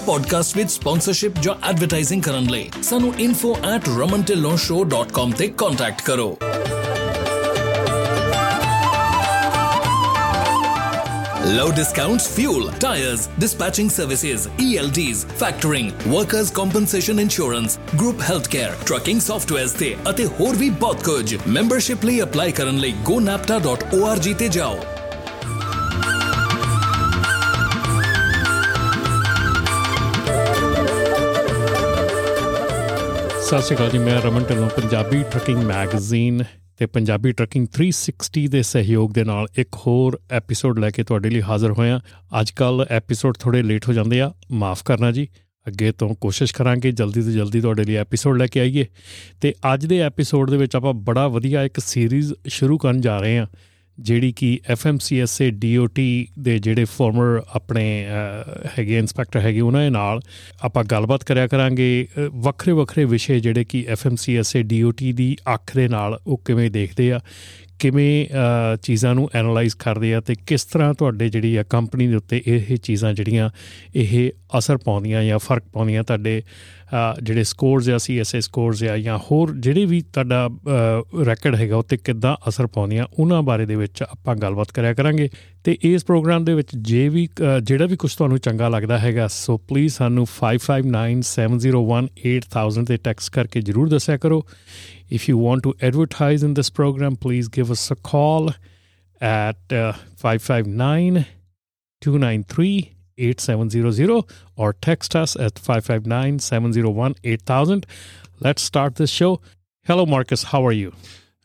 Podcast ਵਿੱਚ sponsorship ਜਾਂ advertising ਕਰਨ ਲਈ ਸਾਨੂੰ info@ramantillonshow.com ਤੇ ਕੰਟੈਕਟ ਕਰੋ Low discounts, fuel, tires, dispatching services, ELDs, factoring, workers' compensation insurance, group healthcare, trucking softwares ਤੇ ਅਤੇ ਹੋਰ ਵੀ ਬਹੁਤ ਕੁਝ ਮੈਂਬਰਸ਼ਿਪ ਲਈ ਅਪਲਾਈ ਕਰਨ ਲਈ gonapta.org ਤੇ ਜਾਓ ਸਤਿ ਸ਼੍ਰੀ ਅਕਾਲ ਜੀ, ਮੈਂ ਰਮਨ ਢਿੱਲੋਂ, ਪੰਜਾਬੀ ਟਰੱਕਿੰਗ ਮੈਗਜ਼ੀਨ ਤੇ ਪੰਜਾਬੀ ਟਰੱਕਿੰਗ 360 ਦੇ ਸਹਿਯੋਗ ਦੇ ਨਾਲ ਇੱਕ ਹੋਰ ਐਪੀਸੋਡ ਲੈ ਕੇ ਤੁਹਾਡੇ ਲਈ ਹਾਜ਼ਰ ਹੋਇਆ। ਅੱਜ ਕੱਲ ਐਪੀਸੋਡ ਥੋੜੇ ਲੇਟ ਹੋ ਜਾਂਦੇ ਆ, ਮਾਫ ਕਰਨਾ ਜੀ। ਅੱਗੇ ਤੋਂ ਕੋਸ਼ਿਸ਼ ਕਰਾਂਗੇ, ਜਲਦੀ ਤੋਂ ਜਲਦੀ ਤੁਹਾਡੇ ਲਈ ਐਪੀਸੋਡ ਲੈ ਕੇ ਆਈਏ। ਤੇ ਅੱਜ ਦੇ ਐਪੀਸੋਡ ਦੇ ਵਿੱਚ ਆਪਾਂ ਬੜਾ ਵਧੀਆ ਇੱਕ ਸੀਰੀਜ਼ ਸ਼ੁਰੂ ਕਰਨ ਜਾ ਰਹੇ ਹਾਂ। ਜਿਹੜੀ ਕਿ ਐਫਐਮਸੀਐਸਏ ਡੀਓਟੀ ਦੇ ਜਿਹੜੇ ਫਾਰਮਰ ਆਪਣੇ ਹੈਗੇ ਇਨਸਪੈਕਟਰ ਹੈਗੇ ਉਹਨਾਂ ਦੇ ਨਾਲ ਆਪਾਂ ਗੱਲਬਾਤ ਕਰਿਆ ਕਰਾਂਗੇ। ਵੱਖਰੇ ਵੱਖਰੇ ਵਿਸ਼ੇ ਜਿਹੜੇ ਕਿ ਐਫਐਮਸੀਐਸਏ ਡੀਓਟੀ ਦੀ ਅੱਖ ਦੇ ਨਾਲ ਉਹ ਕਿਵੇਂ ਦੇਖਦੇ ਆ ਕਿਵੇਂ ਚੀਜ਼ਾਂ ਨੂੰ ਐਨਾਲਾਈਜ਼ ਕਰਦੇ ਆ ਤੇ ਕਿਸ ਤਰ੍ਹਾਂ ਤੁਹਾਡੇ ਜਿਹੜੀ ਆ ਕੰਪਨੀ ਦੇ ਉੱਤੇ ਇਹ ਚੀਜ਼ਾਂ ਜਿਹੜੀਆਂ ਇਹ ਅਸਰ ਪਾਉਂਦੀਆਂ ਜਾਂ ਫ਼ਰਕ ਪਾਉਂਦੀਆਂ ਤੁਹਾਡੇ ਜਿਹੜੇ ਸਕੋਰਸ ਆ ਸੀਐਸਏ ਸਕੋਰਸ ਆ ਜਾਂ ਹੋਰ ਜਿਹੜੇ ਵੀ ਤੁਹਾਡਾ ਰੈਕੋਰਡ ਹੈਗਾ ਉੱਤੇ ਕਿੱਦਾਂ ਅਸਰ ਪਾਉਂਦੀਆਂ, ਉਹਨਾਂ ਬਾਰੇ ਦੇ ਵਿੱਚ ਆਪਾਂ ਗੱਲਬਾਤ ਕਰਿਆ ਕਰਾਂਗੇ। ਤੇ ਇਸ ਪ੍ਰੋਗਰਾਮ ਦੇ ਵਿੱਚ ਜੇ ਵੀ ਜਿਹੜਾ ਵੀ ਕੁਝ ਤੁਹਾਨੂੰ ਚੰਗਾ ਲੱਗਦਾ ਹੈਗਾ, ਸੋ ਪਲੀਜ਼ ਸਾਨੂੰ 5597018000 ਤੇ ਟੈਕਸਟ ਕਰਕੇ ਜਰੂਰ ਦੱਸਿਆ ਕਰੋ। If you want to advertise in this program, please give us a call at uh, 559 293 8700 or text us at 559 701 8000. Let's start this show. Hello, Marcus. How are you?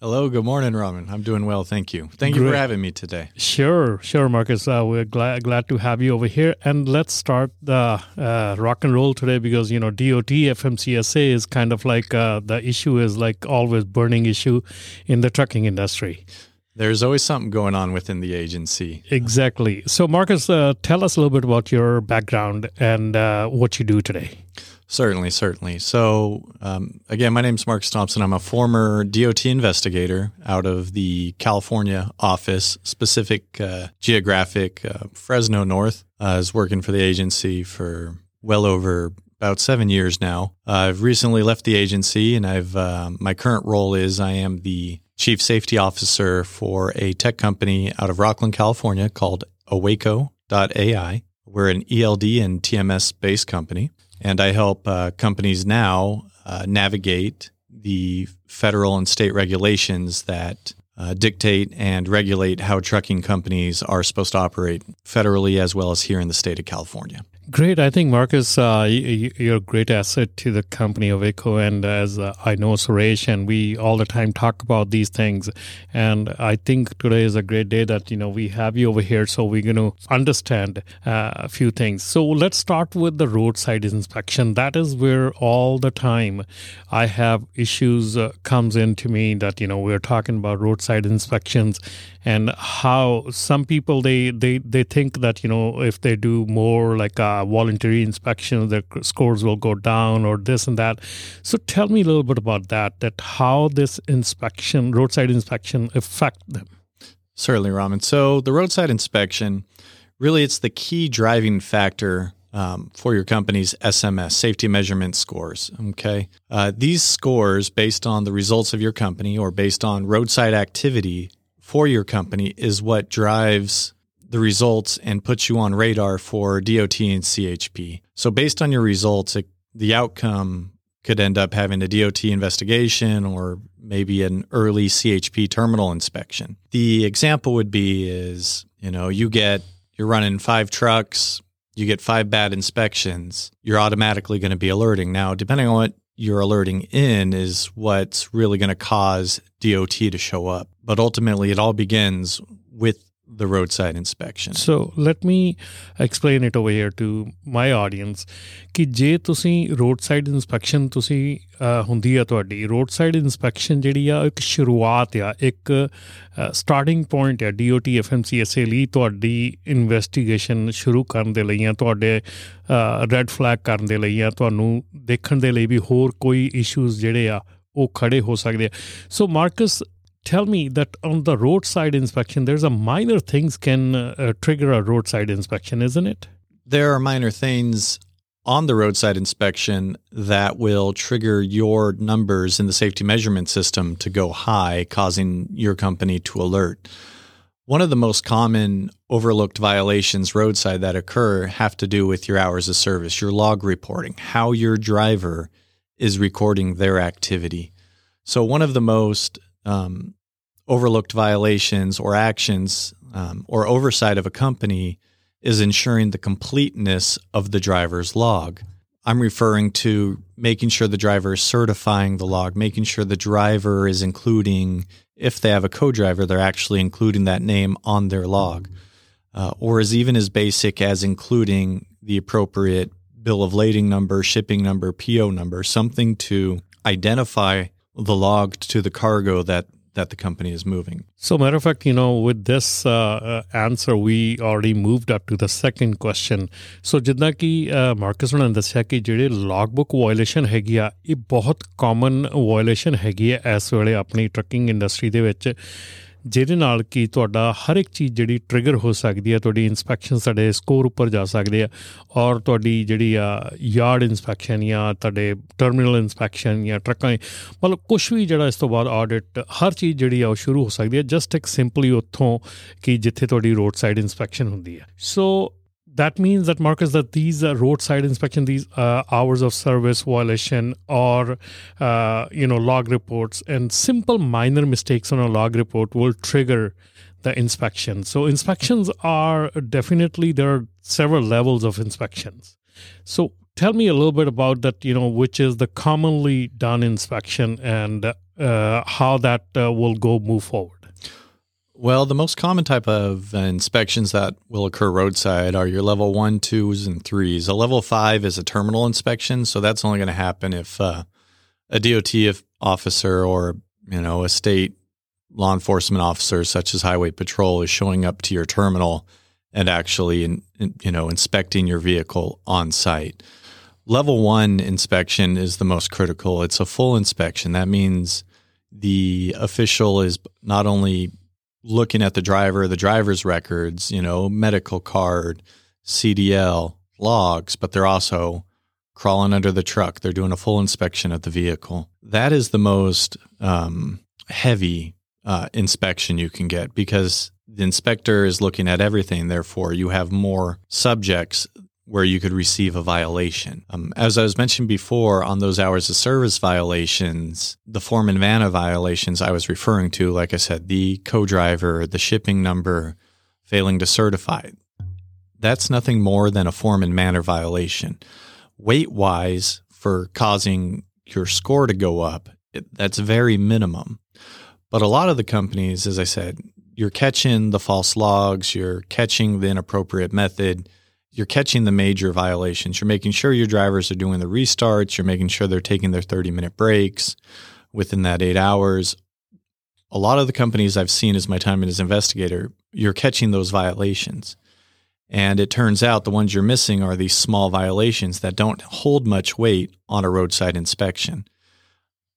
Hello, good morning, Raman. I'm doing well, thank you. Thank Great. you for having me today. Sure, sure, Marcus. Uh, we're glad glad to have you over here, and let's start the uh, rock and roll today because you know DOT FMCSA is kind of like uh, the issue is like always burning issue in the trucking industry. There's always something going on within the agency. Exactly. So, Marcus, uh, tell us a little bit about your background and uh, what you do today. Certainly, certainly. So, um, again, my name is Marcus Thompson. I'm a former DOT investigator out of the California office, specific uh, geographic uh, Fresno North. I was working for the agency for well over about seven years now. I've recently left the agency, and I've uh, my current role is I am the chief safety officer for a tech company out of Rocklin, California called Awaco.ai. We're an ELD and TMS based company, and I help uh, companies now uh, navigate the federal and state regulations that uh, dictate and regulate how trucking companies are supposed to operate federally as well as here in the state of California. Great. I think, Marcus, uh, you're a great asset to the company of Echo. And as uh, I know Suresh, and we all the time talk about these things. And I think today is a great day that, you know, we have you over here. So we're going to understand uh, a few things. So let's start with the roadside inspection. That is where all the time I have issues uh, comes into me that, you know, we're talking about roadside inspections and how some people they they they think that you know if they do more like a voluntary inspection their scores will go down or this and that so tell me a little bit about that that how this inspection roadside inspection affect them certainly raman so the roadside inspection really it's the key driving factor um, for your company's SMS, safety measurement scores. Okay. Uh, these scores, based on the results of your company or based on roadside activity, for your company is what drives the results and puts you on radar for DOT and CHP. So, based on your results, it, the outcome could end up having a DOT investigation or maybe an early CHP terminal inspection. The example would be is, you know, you get you're running five trucks, you get five bad inspections, you're automatically going to be alerting. Now, depending on what you're alerting in is what's really going to cause DOT to show up. But ultimately, it all begins with the roadside inspection. So, let me explain it over here to my audience ਕਿ ਜੇ ਤੁਸੀਂ roadside inspection ਤੁਸੀਂ ਹੁੰਦੀ ਆ ਤੁਹਾਡੀ roadside inspection ਜਿਹੜੀ ਆ ਇੱਕ ਸ਼ੁਰੂਆਤ ਆ ਇੱਕ ਸਟਾਰਟਿੰਗ ਪੁਆਇੰਟ ਆ DOT FMCSA ਲਈ ਤੁਹਾਡੀ ਇਨਵੈਸਟੀਗੇਸ਼ਨ ਸ਼ੁਰੂ ਕਰਨ ਦੇ ਲਈ ਆ ਤੁਹਾਡੇ ਰੈੱਡ ਫਲੈਗ ਕਰਨ ਦੇ ਲਈ ਆ ਤੁਹਾਨੂੰ ਦੇਖਣ ਦੇ ਲਈ ਵੀ ਹੋਰ ਕੋਈ ਇਸ਼ੂਜ਼ ਜਿਹੜੇ ਆ ਉਹ ਖੜੇ ਹੋ ਸਕਦੇ ਆ so Marcus tell me that on the roadside inspection, there's a minor things can uh, trigger a roadside inspection, isn't it? There are minor things on the roadside inspection that will trigger your numbers in the safety measurement system to go high, causing your company to alert. One of the most common overlooked violations roadside that occur have to do with your hours of service, your log reporting, how your driver is recording their activity. So, one of the most um, overlooked violations or actions um, or oversight of a company is ensuring the completeness of the driver's log. I'm referring to making sure the driver is certifying the log, making sure the driver is including, if they have a co driver, they're actually including that name on their log, uh, or as even as basic as including the appropriate bill of lading number, shipping number, PO number, something to identify the log to the cargo that that the company is moving. So, matter of fact, you know, with this uh, uh, answer, we already moved up to the second question. So, ਜਿੱਦਾਂ ਕਿ marks ਨੇ ਦੱਸਿਆ ਕਿ ਜਿਹੜੇ ਲੌਗਬੁੱਕ violation ਹੈਗੀ ਆ ਇਹ ਬਹੁਤ ਕਾਮਨ ਵਾਇਓਲੇਸ਼ਨ ਹੈਗੀ ਹੈ ਇਸ ਵੇਲੇ ਆਪਣੀ ਟਰੱਕਿੰਗ ਇੰਡਸਟਰੀ ਦੇ ਵਿੱਚ ਜਿਹਦੇ ਨਾਲ ਕਿ ਤੁਹਾਡਾ ਹਰ ਇੱਕ ਚੀਜ਼ ਜਿਹੜੀ ਟ੍ਰਿਗਰ ਹੋ ਸਕਦੀ ਹੈ, ਤੁਹਾਡੀ ਇਨਸਪੈਕਸ਼ਨ ਸਾਡੇ ਸਕੋਰ ਉੱਪਰ ਜਾ ਸਕਦੇ ਆ ਔਰ ਤੁਹਾਡੀ ਜਿਹੜੀ ਆ ਯਾਰਡ ਇਨਸਪੈਕਸ਼ਨ ਜਾਂ ਤੁਹਾਡੇ ਟਰਮੀਨਲ ਇਨਸਪੈਕਸ਼ਨ ਜਾਂ ਟਰੱਕਾਂ ਮਤਲਬ ਕੁਝ ਵੀ ਜਿਹੜਾ ਇਸ ਤੋਂ ਬਾਅਦ ਆਡਿਟ ਹਰ ਚੀਜ਼ ਜਿਹੜੀ ਆ ਉਹ ਸ਼ੁਰੂ ਹੋ ਸਕਦੀ ਹੈ। ਜਸਟ ਇੱਕ ਸਿੰਪਲੀ ਉੱਥੋਂ ਕਿ ਜਿੱਥੇ ਤੁਹਾਡੀ ਰੋਡ ਸਾਈਡ ਇਨਸਪੈਕਸ਼ਨ ਹੁੰਦੀ ਹੈ। So that means that Marcus that these uh, roadside inspection, these uh, hours of service violation, or uh, you know log reports, and simple minor mistakes on a log report will trigger the inspection. So inspections are definitely there are several levels of inspections. So tell me a little bit about that. You know, which is the commonly done inspection and uh, how that uh, will go move forward. Well, the most common type of inspections that will occur roadside are your level one, twos, and threes. A level five is a terminal inspection, so that's only going to happen if uh, a DOT officer or you know a state law enforcement officer, such as Highway Patrol, is showing up to your terminal and actually, in, in, you know, inspecting your vehicle on site. Level one inspection is the most critical. It's a full inspection. That means the official is not only looking at the driver, the driver's records, you know, medical card, CDL, logs, but they're also crawling under the truck. They're doing a full inspection of the vehicle. That is the most um, heavy uh, inspection you can get because the inspector is looking at everything. Therefore, you have more subjects where you could receive a violation. Um, as I was mentioned before, on those hours of service violations, the form and manner violations I was referring to, like I said, the co driver, the shipping number, failing to certify, that's nothing more than a form and manner violation. Weight wise, for causing your score to go up, it, that's very minimum. But a lot of the companies, as I said, you're catching the false logs, you're catching the inappropriate method you're catching the major violations. You're making sure your drivers are doing the restarts. You're making sure they're taking their 30 minute breaks within that eight hours. A lot of the companies I've seen as my time as investigator, you're catching those violations. And it turns out the ones you're missing are these small violations that don't hold much weight on a roadside inspection.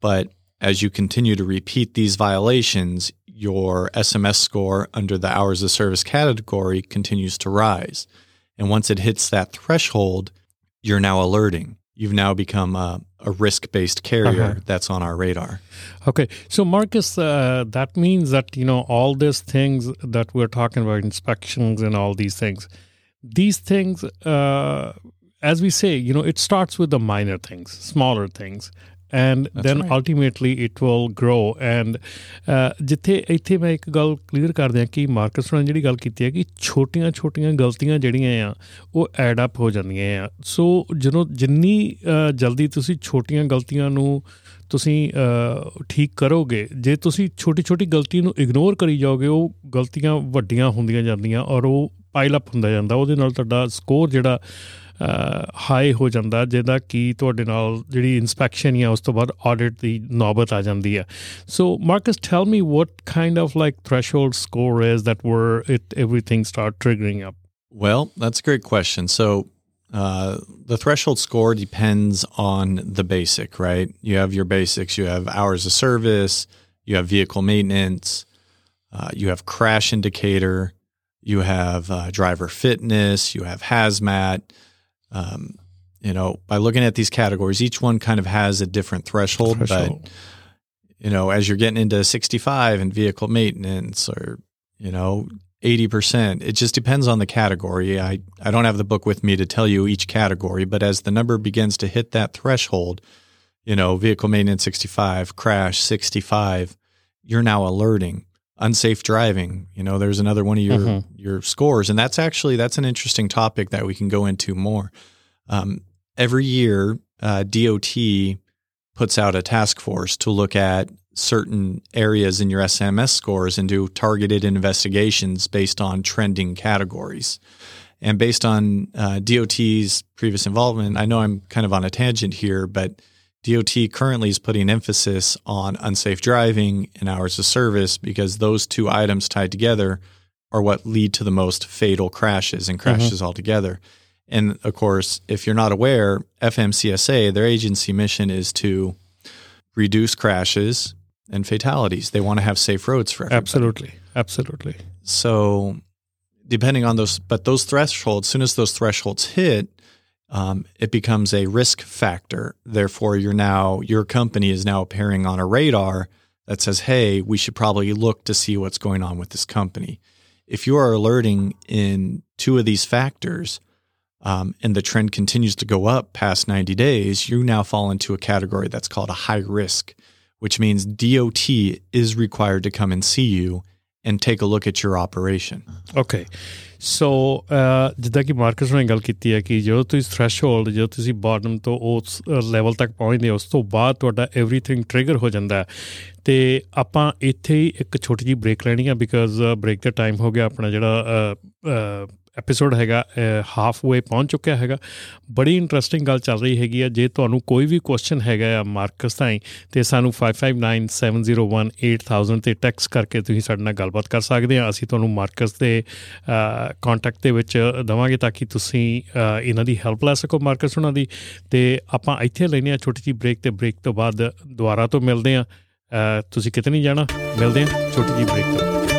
But as you continue to repeat these violations, your SMS score under the hours of service category continues to rise. And once it hits that threshold, you're now alerting. You've now become a, a risk based carrier uh-huh. that's on our radar. Okay. So, Marcus, uh, that means that, you know, all these things that we're talking about, inspections and all these things, these things, uh, as we say, you know, it starts with the minor things, smaller things. And then ultimately it will grow and ਜਿੱਥੇ ਇੱਥੇ ਮੈਂ ਇੱਕ ਗੱਲ clear ਕਰ ਦਿਆਂ ਕਿ marks ਨੇ ਜਿਹੜੀ ਗੱਲ ਕੀਤੀ ਹੈ ਕਿ ਛੋਟੀਆਂ-ਛੋਟੀਆਂ ਗਲਤੀਆਂ ਜਿਹੜੀਆਂ ਆ ਉਹ ਐਡ ਅਪ ਹੋ ਜਾਂਦੀਆਂ ਆ। ਸੋ ਜਦੋਂ ਜਿੰਨੀ ਜਲਦੀ ਤੁਸੀਂ ਛੋਟੀਆਂ ਗਲਤੀਆਂ ਨੂੰ ਤੁਸੀਂ ਠੀਕ ਕਰੋਗੇ ਜੇ ਤੁਸੀਂ ਛੋਟੀ-ਛੋਟੀ ਗਲਤੀ ਨੂੰ ਇਗਨੋਰ ਕਰੀ ਜਾਓਗੇ ਉਹ ਗਲਤੀਆਂ ਵੱਡੀਆਂ ਹੁੰਦੀਆਂ ਜਾਂਦੀਆਂ ਔਰ ਉਹ ਪਾਈਲ ਅਪ ਹੁੰਦਾ ਜਾਂਦਾ। ਉਹਦੇ ਨਾਲ ਤੁਹਾਡਾ ਸਕੋਰ ਜਿਹੜਾ ਹਾਈ ਹੋ ਜਾਂਦਾ ਜਿਹਦਾ ਕੀ ਤੁਹਾਡੇ ਨਾਲ ਜਿਹੜੀ ਇਨਸਪੈਕਸ਼ਨ ਜਾਂ ਉਸ ਤੋਂ ਬਾਅਦ ਆਡਿਟ ਦੀ ਨੌਬਤ ਆ ਜਾਂਦੀ ਹੈ। So Marcus tell me what kind of like threshold score is that where it everything start triggering up well that's a great question so Uh, the threshold score depends on the basic, right? You have your basics, you have hours of service, you have vehicle maintenance, uh, you have crash indicator, you have uh, driver fitness, you have hazmat, um, you know, by looking at these categories, each one kind of has a different threshold, threshold. but you know, as you're getting into 65 and vehicle maintenance or, you know, 80%, it just depends on the category. I, I don't have the book with me to tell you each category, but as the number begins to hit that threshold, you know, vehicle maintenance 65, crash 65, you're now alerting unsafe driving. You know, there's another one of your mm-hmm. your scores, and that's actually that's an interesting topic that we can go into more. Um, every year, uh, DOT puts out a task force to look at certain areas in your SMS scores and do targeted investigations based on trending categories. And based on uh, DOT's previous involvement, I know I'm kind of on a tangent here, but DOT currently is putting emphasis on unsafe driving and hours of service because those two items tied together are what lead to the most fatal crashes and mm-hmm. crashes mm-hmm. altogether. And of course, if you're not aware, FMCSA, their agency mission is to reduce crashes and fatalities. They want to have safe roads for everybody. Absolutely. Absolutely. So, depending on those, but those thresholds, as soon as those thresholds hit, um, it becomes a risk factor. Therefore, you're now your company is now appearing on a radar that says, "Hey, we should probably look to see what's going on with this company." If you are alerting in two of these factors, um, and the trend continues to go up past 90 days, you now fall into a category that's called a high risk, which means DOT is required to come and see you and take a look at your operation. Okay. ਸੋ ਜਿੱਦਾਂ ਕਿ marks ਨੇ ਗੱਲ ਕੀਤੀ ਹੈ ਕਿ ਜਦੋਂ ਤੁਸੀਂ threshold ਜਦੋਂ ਤੁਸੀਂ ਬਾਟਮ ਤੋਂ ਉਸ ਲੈਵਲ ਤੱਕ ਪਹੁੰਚਦੇ ਹੋ ਉਸ ਤੋਂ ਬਾਅਦ ਤੁਹਾਡਾ एवरीथिंग ਟ੍ਰਿਗਰ ਹੋ ਜਾਂਦਾ ਤੇ ਆਪਾਂ ਇੱਥੇ ਹੀ ਇੱਕ ਛੋਟੀ ਜੀ ਬ੍ਰੇਕ ਲੈਣੀ ਆ ਬਿਕਾਜ਼ ਬ੍ਰੇਕ ਦਾ ਟਾਈਮ ਹੋ ਗਿਆ ਆਪਣਾ ਜਿਹੜਾ ਐਪੀਸੋਡ ਹੈਗਾ ਹਾਫ ਵੇ ਪਹੁੰਚ ਚੁੱਕਿਆ ਹੈਗਾ। ਬੜੀ ਇੰਟਰਸਟਿੰਗ ਗੱਲ ਚੱਲ ਰਹੀ ਹੈਗੀ ਆ। ਜੇ ਤੁਹਾਨੂੰ ਕੋਈ ਵੀ ਕੁਐਸਚਨ ਹੈਗਾ ਆ ਮਾਰਕਸ ਤਾਈਂ, ਤੇ ਸਾਨੂੰ 5597018000 ਤੇ ਟੈਕਸਟ ਕਰਕੇ ਤੁਸੀਂ ਸਾਡੇ ਨਾਲ ਗੱਲਬਾਤ ਕਰ ਸਕਦੇ ਆ। ਅਸੀਂ ਤੁਹਾਨੂੰ ਮਾਰਕਸ ਦੇ ਕੰਟੈਕਟ ਦੇ ਵਿੱਚ ਦਵਾਂਗੇ ਤਾਂ ਕਿ ਤੁਸੀਂ ਇਹਨਾਂ ਦੀ ਹੈਲਪ ਲੈ ਸਕੋ ਮਾਰਕਸ ਉਹਨਾਂ ਦੀ। ਤੇ ਆਪਾਂ ਇੱਥੇ ਲੈਨੇ ਆ ਛੋਟੀ ਜੀ ਬ੍ਰੇਕ ਤੇ ਬ੍ਰੇਕ ਤੋਂ ਬਾਅਦ ਦੁਬਾਰਾ ਤੋਂ ਮਿਲਦੇ ਆ। ਤੁਸੀਂ ਕਿਤੇ ਨਹੀਂ ਜਾਣਾ? ਮਿਲਦੇ ਆ ਛੋਟੀ ਜੀ ਬ੍ਰੇਕ ਤੋਂ।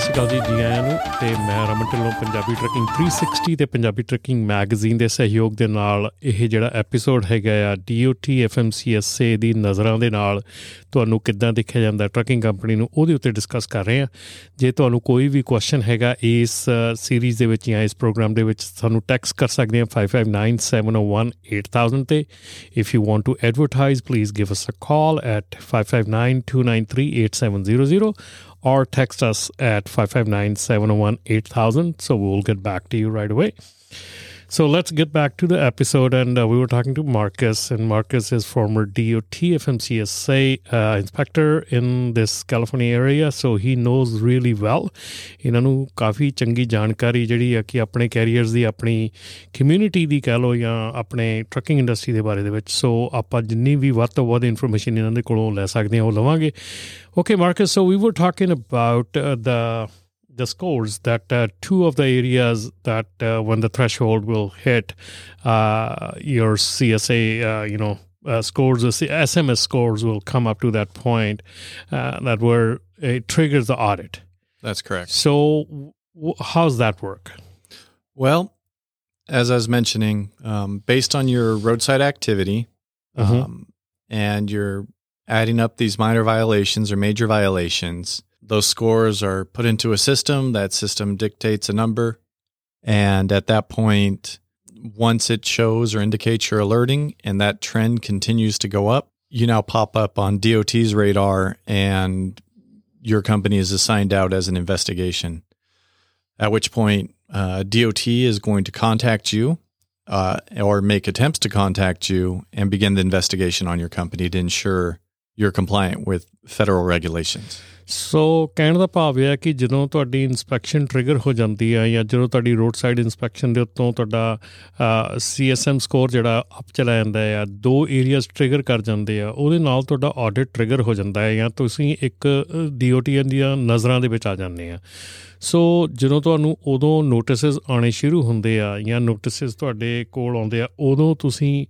ਸ਼੍ਰੀ ਅਕਾਲ ਜੀ ਜੀ ਆਇਆਂ ਨੂੰ ਤੇ ਮੈਂ ਰਮਨ ਢਿੱਲੋਂ, ਪੰਜਾਬੀ ਟਰਕਿੰਗ 360 ਤੇ ਪੰਜਾਬੀ ਟਰਕਿੰਗ ਮੈਗਜ਼ੀਨ ਦੇ ਸਹਿਯੋਗ ਦੇ ਨਾਲ ਇਹ ਜਿਹੜਾ ਐਪੀਸੋਡ ਹੈਗਾ ਆ DOT FMCSA ਦੀ ਨਜ਼ਰਾਂ ਦੇ ਨਾਲ ਤੁਹਾਨੂੰ ਕਿੱਦਾਂ ਦੇਖਿਆ ਜਾਂਦਾ ਟਰਕਿੰਗ ਕੰਪਨੀ ਨੂੰ, ਉਹਦੇ ਉੱਤੇ ਡਿਸਕਸ ਕਰ ਰਹੇ ਆ ਜੇ ਤੁਹਾਨੂੰ ਕੋਈ ਵੀ ਕੁਐਸਚਨ ਹੈਗਾ ਇਸ ਸੀਰੀਜ਼ ਦੇ ਵਿੱਚ ਜਾਂ ਇਸ ਪ੍ਰੋਗਰਾਮ ਦੇ ਵਿੱਚ, ਸਾਨੂੰ ਟੈਕਸਟ ਕਰ ਸਕਦੇ ਆ 5597018000 ਤੇ। If you want to advertise please give us a call at 5592938700 or text us at 559 701 8000. So we'll get back to you right away. So let's get back to the episode. And uh, we were talking to Marcus, and Marcus is former DOT FMCSA uh, inspector in this California area. So he knows really well. ਇਹਨਾਂ ਨੂੰ ਕਾਫੀ ਚੰਗੀ ਜਾਣਕਾਰੀ ਜਿਹੜੀ ਆ ਕਿ ਆਪਣੇ carriers ਦੀ ਆਪਣੀ community ਦੀ ਕਹਿ ਲੋ ਜਾਂ ਆਪਣੇ ਟਰੱਕਿੰਗ ਇੰਡਸਟਰੀ ਦੇ ਬਾਰੇ ਦੇ ਵਿੱਚ ਸੋ ਆਪਾਂ ਜਿੰਨੀ ਵੀ ਵੱਧ ਤੋਂ ਵੱਧ ਇਨਫੋਰਮੇਸ਼ਨ ਇਹਨਾਂ ਦੇ ਕੋਲੋਂ ਲੈ ਸਕਦੇ ਹਾਂ ਉਹ ਲਵਾਂਗੇ okay marks so we were talking about the the scores that uh, two of the areas that uh, when the threshold will hit uh, your CSA, uh, you know, uh, scores, the SMS scores will come up to that point uh, that where it triggers the audit. That's correct. So, w- how's that work? Well, as I was mentioning, um, based on your roadside activity, mm-hmm. um, and you're adding up these minor violations or major violations, those scores are put into a system. That system dictates a number. And at that point, once it shows or indicates you're alerting and that trend continues to go up, you now pop up on DOT's radar and your company is assigned out as an investigation. At which point, uh, DOT is going to contact you uh, or make attempts to contact you and begin the investigation on your company to ensure you're compliant with federal regulations. So ਕਹਿਣ ਦਾ ਭਾਵ ਇਹ ਹੈ ਕਿ ਜਦੋਂ ਤੁਹਾਡੀ inspection trigger ਹੋ ਜਾਂਦੀ ਹੈ ਜਾਂ ਜਦੋਂ ਤੁਹਾਡੀ ਰੋਡ ਸਾਈਡ ਇਨਸਪੈਕਸ਼ਨ ਦੇ ਉੱਤੋਂ ਤੁਹਾਡਾ ਸੀਐਸਐਮ ਸਕੋਰ ਜਿਹੜਾ ਅਪ ਚਲਾ ਜਾਂਦਾ ਹੈ ਜਾਂ ਦੋ ਏਰੀਆਜ਼ ਟ੍ਰਿਗਰ ਕਰ ਜਾਂਦੇ ਆ, ਉਹਦੇ ਨਾਲ ਤੁਹਾਡਾ ਆਡਿਟ ਟ੍ਰਿਗਰ ਹੋ ਜਾਂਦਾ ਹੈ ਜਾਂ ਤੁਸੀਂ ਇੱਕ ਡੀਓਟੀ ਦੀਆਂ ਨਜ਼ਰਾਂ ਦੇ ਵਿੱਚ ਆ ਜਾਂਦੇ ਆ। ਸੋ ਜਦੋਂ ਤੁਹਾਨੂੰ ਉਦੋਂ ਨੋਟਿਸਸ ਆਣੇ ਸ਼ੁਰੂ ਹੁੰਦੇ ਆ ਜਾਂ ਨੋਟਿਸਸ ਤੁਹਾਡੇ ਕੋਲ ਆਉਂਦੇ ਆ, ਉਦੋਂ ਤੁਸੀਂ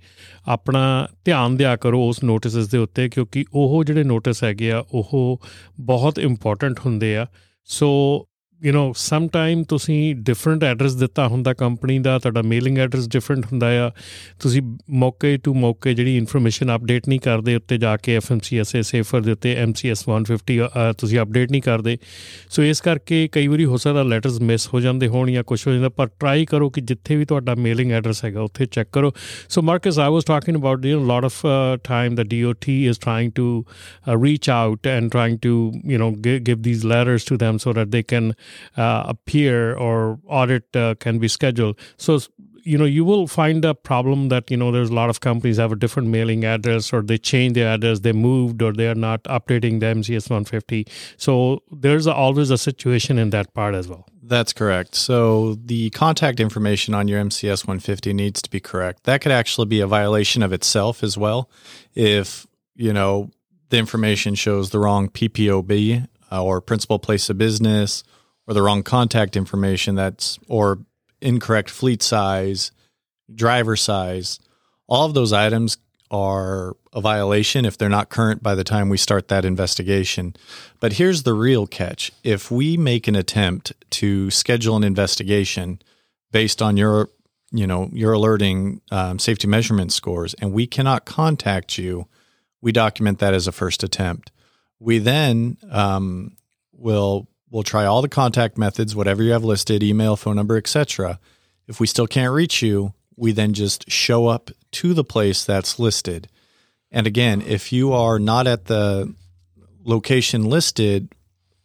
ਆਪਣਾ ਧਿਆਨ ਦਿਆ ਕਰੋ ਉਸ ਨੋਟਿਸਸ ਦੇ ਉੱਤੇ ਕਿਉਂਕਿ ਉਹ ਜਿਹੜੇ ਨੋਟਿਸ ਹੈਗੇ ਆ, ਉਹ ਬਹੁਤ ਇੰਪੋਰਟੈਂਟ ਹੁੰਦੇ ਆ। ਸੋ ਯੂ نو ਸਮ ਟਾਈਮ ਤੁਸੀਂ ਡਿਫਰੈਂਟ ਐਡਰੈਸ ਦਿੱਤਾ ਹੁੰਦਾ ਕੰਪਨੀ ਦਾ ਤੁਹਾਡਾ ਮੇਲਿੰਗ ਐਡਰੈਸ ਡਿਫਰੈਂਟ ਹੁੰਦਾ ਆ ਤੁਸੀਂ ਮੌਕੇ ਟੂ ਮੌਕੇ ਜਿਹੜੀ ਇਨਫੋਰਮੇਸ਼ਨ ਅਪਡੇਟ ਨਹੀਂ ਕਰਦੇ ਉੱਤੇ ਜਾ ਕੇ ਐਫਐਮਸੀਐਸਏ ਸੇਫਰ ਦੇ ਉੱਤੇ ਐਮਸੀਐਸ 150 ਤੁਸੀਂ ਅਪਡੇਟ ਨਹੀਂ ਕਰਦੇ ਸੋ ਇਸ ਕਰਕੇ ਕਈ ਵਾਰੀ ਹੋ ਸਕਦਾ ਲੈਟਰਸ ਮਿਸ ਹੋ ਜਾਂਦੇ ਹੋਣ ਜਾਂ ਕੁਝ ਹੋ ਜਾਂਦਾ ਪਰ ਟਰਾਈ ਕਰੋ ਕਿ ਜਿੱਥੇ ਵੀ ਤੁਹਾਡਾ ਮੇਲਿੰਗ ਐਡਰੈਸ ਹੈਗਾ ਉੱਥੇ ਚੈੱਕ ਕਰੋ so Marcus I was talking about you lot of time the DOT is trying to reach out and trying to you know give these letters to them so that they can uh, appear or audit uh, can be scheduled. So you know you will find a problem that you know there's a lot of companies have a different mailing address or they change their address they moved or they are not updating the mcs 150 so there's always a situation in that part as well. That's correct. So the contact information on your mcs 150 needs to be correct. That could actually be a violation of itself as well if you know the information shows the wrong ppob uh, or principal place of business or the wrong contact information that's or incorrect fleet size, driver size, all of those items are a violation if they're not current by the time we start that investigation. But here's the real catch. If we make an attempt to schedule an investigation based on your you know your alerting um, safety measurement scores and we cannot contact you we document that as a first attempt we then um, will We'll try all the contact methods, whatever you have listed, email, phone number, etc. If we still can't reach you, we then just show up to the place that's listed. And again, if you are not at the location listed,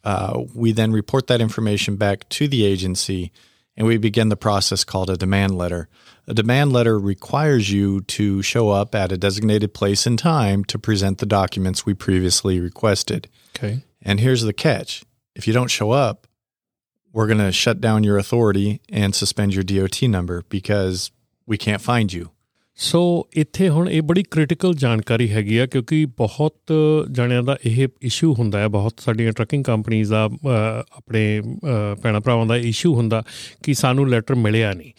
uh, we then report that information back to the agency and we begin the process called a demand letter. A demand letter requires you to show up at a designated place and time to present the documents we previously requested. Okay. And here's the catch if you don't show up, we're going to shut down your authority and suspend your DOT number because we can't find you. ਸੋ ਇੱਥੇ ਹੁਣ ਇਹ ਬੜੀ critical ਜਾਣਕਾਰੀ ਹੈਗੀ ਆ ਕਿਉਂਕਿ ਬਹੁਤ ਜਣਿਆਂ ਦਾ ਇਹ ਇਸ਼ੂ ਹੁੰਦਾ ਹੈ ਬਹੁਤ ਸਾਡੀਆਂ ਟਰੱਕਿੰਗ ਕੰਪਨੀਆਂ ਦਾ ਆਪਣੇ ਪੈਣਾ ਭਰਾਵਾਂ ਦਾ ਇਸ਼ੂ ਹੁੰਦਾ ਕਿ ਸਾਨੂੰ ਲੈਟਰ ਮਿਲਿਆ ਨਹੀਂ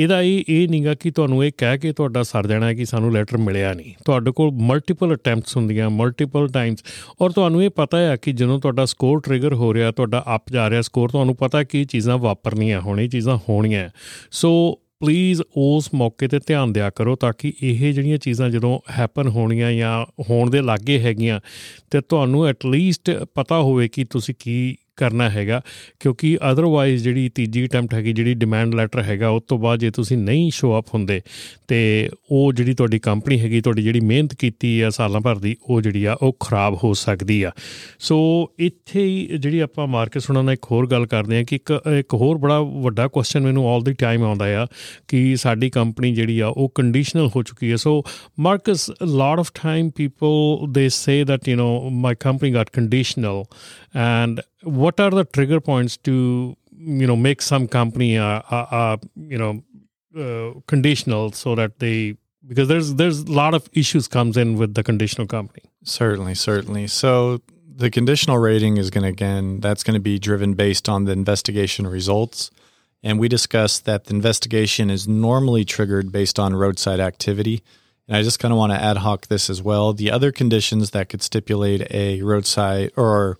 ਇਹਦਾ ਇਹ ਇਹ ਨਹੀਂਗਾ ਕਿ ਤੁਹਾਨੂੰ ਇਹ ਕਹਿ ਕੇ ਤੁਹਾਡਾ ਸਰ ਜਾਣਾ ਹੈ ਕਿ ਸਾਨੂੰ ਲੈਟਰ ਮਿਲਿਆ ਨਹੀਂ। ਤੁਹਾਡੇ ਕੋਲ ਮਲਟੀਪਲ ਅਟੈਂਪਟਸ ਹੁੰਦੀਆਂ ਮਲਟੀਪਲ ਟਾਈਮਸ ਔਰ ਤੁਹਾਨੂੰ ਇਹ ਪਤਾ ਹੈ ਕਿ ਜਦੋਂ ਤੁਹਾਡਾ ਸਕੋਰ ਟ੍ਰਿਗਰ ਹੋ ਰਿਹਾ, ਤੁਹਾਡਾ ਅਪ ਜਾ ਰਿਹਾ ਸਕੋਰ ਤੁਹਾਨੂੰ ਪਤਾ ਕਿ ਚੀਜ਼ਾਂ ਵਾਪਰਨੀਆਂ ਹੋਣੀ ਚੀਜ਼ਾਂ ਹੋਣੀਆਂ। ਸੋ ਪਲੀਜ਼ ਉਸ ਮੌਕੇ ਤੇ ਧਿਆਨ ਦਿਆ ਕਰੋ ਤਾਂ ਕਿ ਇਹ ਜਿਹੜੀਆਂ ਚੀਜ਼ਾਂ ਜਦੋਂ ਹੈਪਨ ਹੋਣੀਆਂ ਜਾਂ ਹੋਣ ਦੇ ਲਾਗੇ ਹੈਗੀਆਂ, ਤੇ ਤੁਹਾਨੂੰ ਐਟ ਲੀਸਟ ਪਤਾ ਹੋਵੇ ਕਿ ਤੁਸੀਂ ਕੀ ਕਰਨਾ ਹੈਗਾ, ਕਿਉਂਕਿ ਅਦਰਵਾਈਜ਼ ਜਿਹੜੀ ਤੀਜੀ ਅਟੈਂਪਟ ਹੈਗੀ, ਜਿਹੜੀ ਡਿਮਾਂਡ ਲੈਟਰ ਹੈਗਾ ਉਸ ਤੋਂ ਬਾਅਦ ਜੇ ਤੁਸੀਂ ਨਹੀਂ ਸ਼ੋ ਅਪ ਹੁੰਦੇ, ਤੇ ਉਹ ਜਿਹੜੀ ਤੁਹਾਡੀ ਕੰਪਨੀ ਹੈਗੀ, ਤੁਹਾਡੀ ਜਿਹੜੀ ਮਿਹਨਤ ਕੀਤੀ ਆ ਸਾਲਾਂ ਭਰ ਦੀ, ਉਹ ਜਿਹੜੀ ਆ, ਉਹ ਖਰਾਬ ਹੋ ਸਕਦੀ ਆ। ਸੋ ਇੱਥੇ ਹੀ ਜਿਹੜੀ ਆਪਾਂ ਮਾਰਕੀਟ ਸੁਣਨ ਨਾਲ ਇੱਕ ਹੋਰ ਗੱਲ ਕਰਦੇ ਆ ਕਿ ਇੱਕ ਇੱਕ ਹੋਰ ਬੜਾ ਵੱਡਾ ਕੁਐਸਚਨ ਮੈਨੂੰ ਆਲ ਦੀ ਟਾਈਮ ਆਉਂਦਾ ਆ ਕਿ ਸਾਡੀ ਕੰਪਨੀ ਜਿਹੜੀ ਆ, ਉਹ ਕੰਡੀਸ਼ਨਲ ਹੋ ਚੁੱਕੀ ਹੈ। So Marcus lot of time people they say that you نو my company got conditional and what are the trigger points to you know make some company uh, uh, uh you know uh, conditional so that they because there's there's a lot of issues comes in with the conditional company. Certainly certainly. So the conditional rating is going to again that's going to be driven based on the investigation results. And we discussed that the investigation is normally triggered based on roadside activity. And i just kind of want to ad hoc this as well. The other conditions that could stipulate a roadside or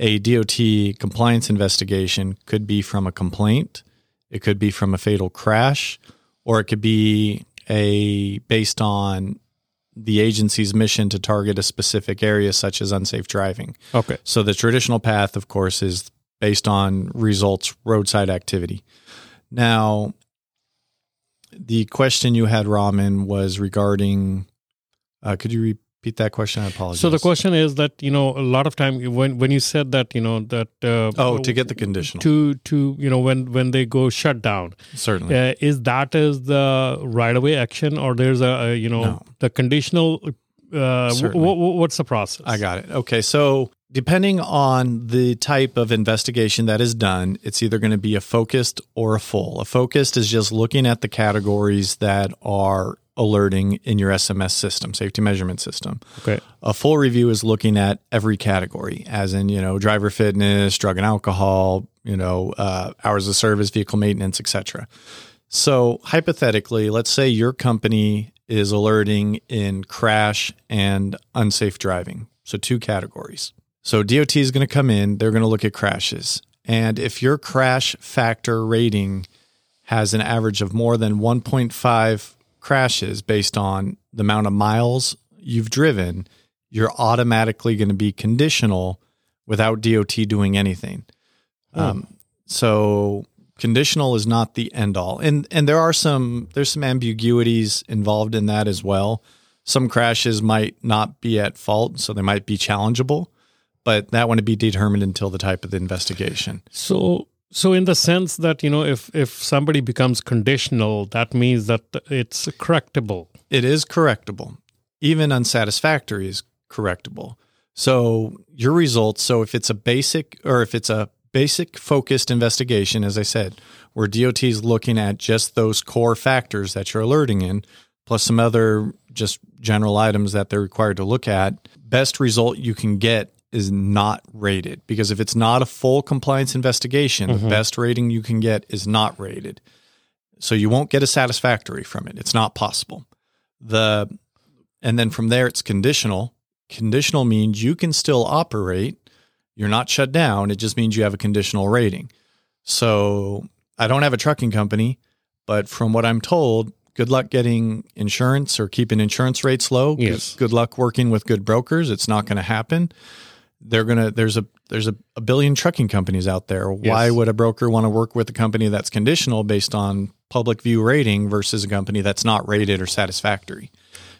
a DOT compliance investigation could be from a complaint, it could be from a fatal crash, or it could be a based on the agency's mission to target a specific area such as unsafe driving. Okay. So the traditional path of course is based on results roadside activity. Now the question you had Raman was regarding uh, could you repeat repeat that question? I apologize. So the question is that you know a lot of time when when you said that you know that uh, oh to get the conditional to to you know when when they go shut down certainly uh, is that is the right away action or there's a, a you know no. the conditional uh, w- w- what's the process? I got it. Okay, so depending on the type of investigation that is done, it's either going to be a focused or a full. A focused is just looking at the categories that are alerting in your SMS system, safety measurement system. Okay. A full review is looking at every category, as in, you know, driver fitness, drug and alcohol, you know, uh, hours of service, vehicle maintenance, etc. So hypothetically, let's say your company is alerting in crash and unsafe driving. So two categories. So DOT is going to come in, they're going to look at crashes. And if your crash factor rating has an average of more than 1.5 crashes based on the amount of miles you've driven, you're automatically going to be conditional without DOT doing anything. Oh. Um, so conditional is not the end all, and and there are some there's some ambiguities involved in that as well. Some crashes might not be at fault, so they might be challengeable, but that wouldn't be determined until the type of the investigation. So so in the sense that you know if if somebody becomes conditional, that means that it's correctable. It is correctable. Even unsatisfactory is correctable. So your results, so if it's a basic or if it's a basic focused investigation, as I said, where DOT is looking at just those core factors that you're alerting in, plus some other just general items that they're required to look at, best result you can get is not rated. Because if it's not a full compliance investigation, the mm-hmm. best rating you can get is not rated. So you won't get a satisfactory from it. It's not possible. The and then from there it's conditional. Conditional means you can still operate. You're not shut down. It just means you have a conditional rating. So I don't have a trucking company, but from what I'm told, good luck getting insurance or keeping insurance rates low. Yes. Good luck working with good brokers. It's not going to happen. They're gonna there's a there's a, a billion trucking companies out there. Why Yes. would a broker want to work with a company that's conditional based on public view rating versus a company that's not rated or satisfactory?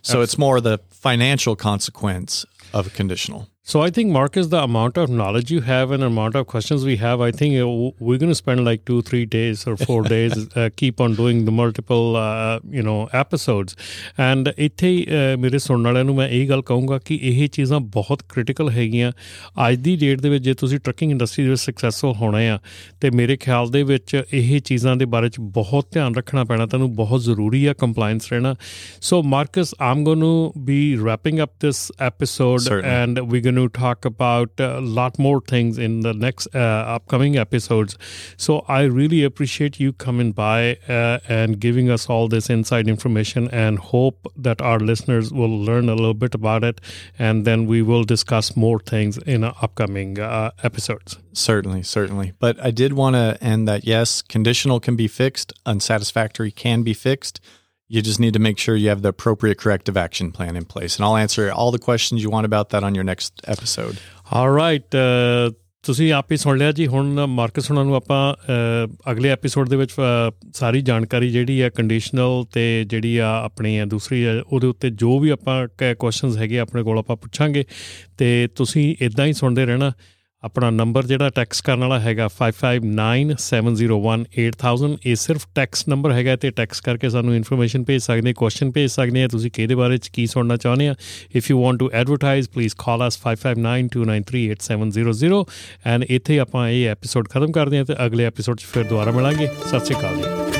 So it's more the financial consequence of a conditional. So I think Marcus, the amount of knowledge you have and amount of questions we have, I think uh, we're going to spend like two, three days or four days uh, keep on doing the multiple, uh, you know, episodes. And ਇੱਥੇ uh, ਮੇਰੇ ਸੁਣਨ ਵਾਲਿਆਂ ਨੂੰ ਮੈਂ ਇਹ ਗੱਲ ਕਹੂੰਗਾ ਕਿ ਇਹ ਚੀਜ਼ਾਂ ਬਹੁਤ ਕ੍ਰਿਟੀਕਲ ਹੈਗੀਆਂ ਅੱਜ ਦੀ ਡੇਟ ਦੇ ਵਿੱਚ ਜੇ ਤੁਸੀਂ ਟਰੱਕਿੰਗ ਇੰਡਸਟਰੀ ਦੇ ਵਿੱਚ ਸਕਸੈਸਫੁਲ ਹੋਣਾ ਆ ਤੇ ਮੇਰੇ ਖਿਆਲ ਦੇ ਵਿੱਚ ਇਹ ਚੀਜ਼ਾਂ ਦੇ ਬਾਰੇ ਚ ਬਹੁਤ ਧਿਆਨ ਰੱਖਣਾ ਪੈਣਾ ਤੁਹਾਨੂੰ ਬਹੁਤ ਜ਼ਰੂਰੀ ਆ ਕੰਪਲਾਈਂਸ ਰਹਿਣਾ so Marcus I'm going to be wrapping up this episode Certainly. and we're going to talk about a lot more things in the next uh, upcoming episodes so i really appreciate you coming by uh, and giving us all this inside information and hope that our listeners will learn a little bit about it and then we will discuss more things in upcoming uh, episodes Certainly, certainly. But I did want to end that yes, conditional can be fixed, unsatisfactory can be fixed. You just need to make sure you have the appropriate corrective action plan in place. And I'll answer all the questions you want about that on your next episode. all right uh, ਤੁਸੀਂ ਆਪ ਹੀ ਸੁਣ ਲਿਆ ਜੀ ਹੁਣ marks ਹੁਣਾਂ ਨੂੰ ਆਪਾਂ ਅ, ਅਗਲੇ ਐਪੀਸੋਡ ਦੇ ਵਿੱਚ ਅ, ਸਾਰੀ ਜਾਣਕਾਰੀ ਜਿਹੜੀ ਹੈ ਕੰਡੀਸ਼ਨਲ ਤੇ ਜਿਹੜੀ ਆ ਆਪਣੀ ਆ ਦੂਸਰੀ ਆ, ਉਹਦੇ ਉੱਤੇ ਜੋ ਵੀ ਆਪਾਂ ਕੁਐਸਚਨਸ ਹੈਗੇ ਆ ਆਪਣੇ ਕੋਲ ਆਪਾਂ ਪੁੱਛਾਂਗੇ ਤੇ ਤੁਸੀਂ ਇਦਾਂ ਹੀ ਸੁਣਦੇ ਰਹਿਣਾ ਆਪਣਾ ਨੰਬਰ ਜਿਹੜਾ ਟੈਕਸ ਕਰਨ ਵਾਲਾ ਹੈਗਾ 5597018000 ਇਹ ਸਿਰਫ ਟੈਕਸ ਨੰਬਰ ਹੈਗਾ ਤੇ ਟੈਕਸ ਕਰਕੇ ਸਾਨੂੰ ਇਨਫੋਰਮੇਸ਼ਨ ਭੇਜ ਸਕਦੇ ਕੁਐਸਚਨ ਭੇਜ ਸਕਦੇ ਆ। ਤੁਸੀਂ ਕਿਹਦੇ ਬਾਰੇ ਚ ਕੀ ਸੁਣਨਾ ਚਾਹੁੰਦੇ ਆ? If you want to advertise please call us 5592938700 and ਇੱਥੇ ਆਪਾਂ ਇਹ ਐਪੀਸੋਡ ਖਤਮ ਕਰਦੇ ਹਾਂ ਤੇ ਅਗਲੇ ਐਪੀਸੋਡ ਚ ਫਿਰ ਦੁਬਾਰਾ ਮਿਲਾਂਗੇ। ਸਤਿ ਸ਼੍ਰੀ ਅਕਾਲ ਜੀ।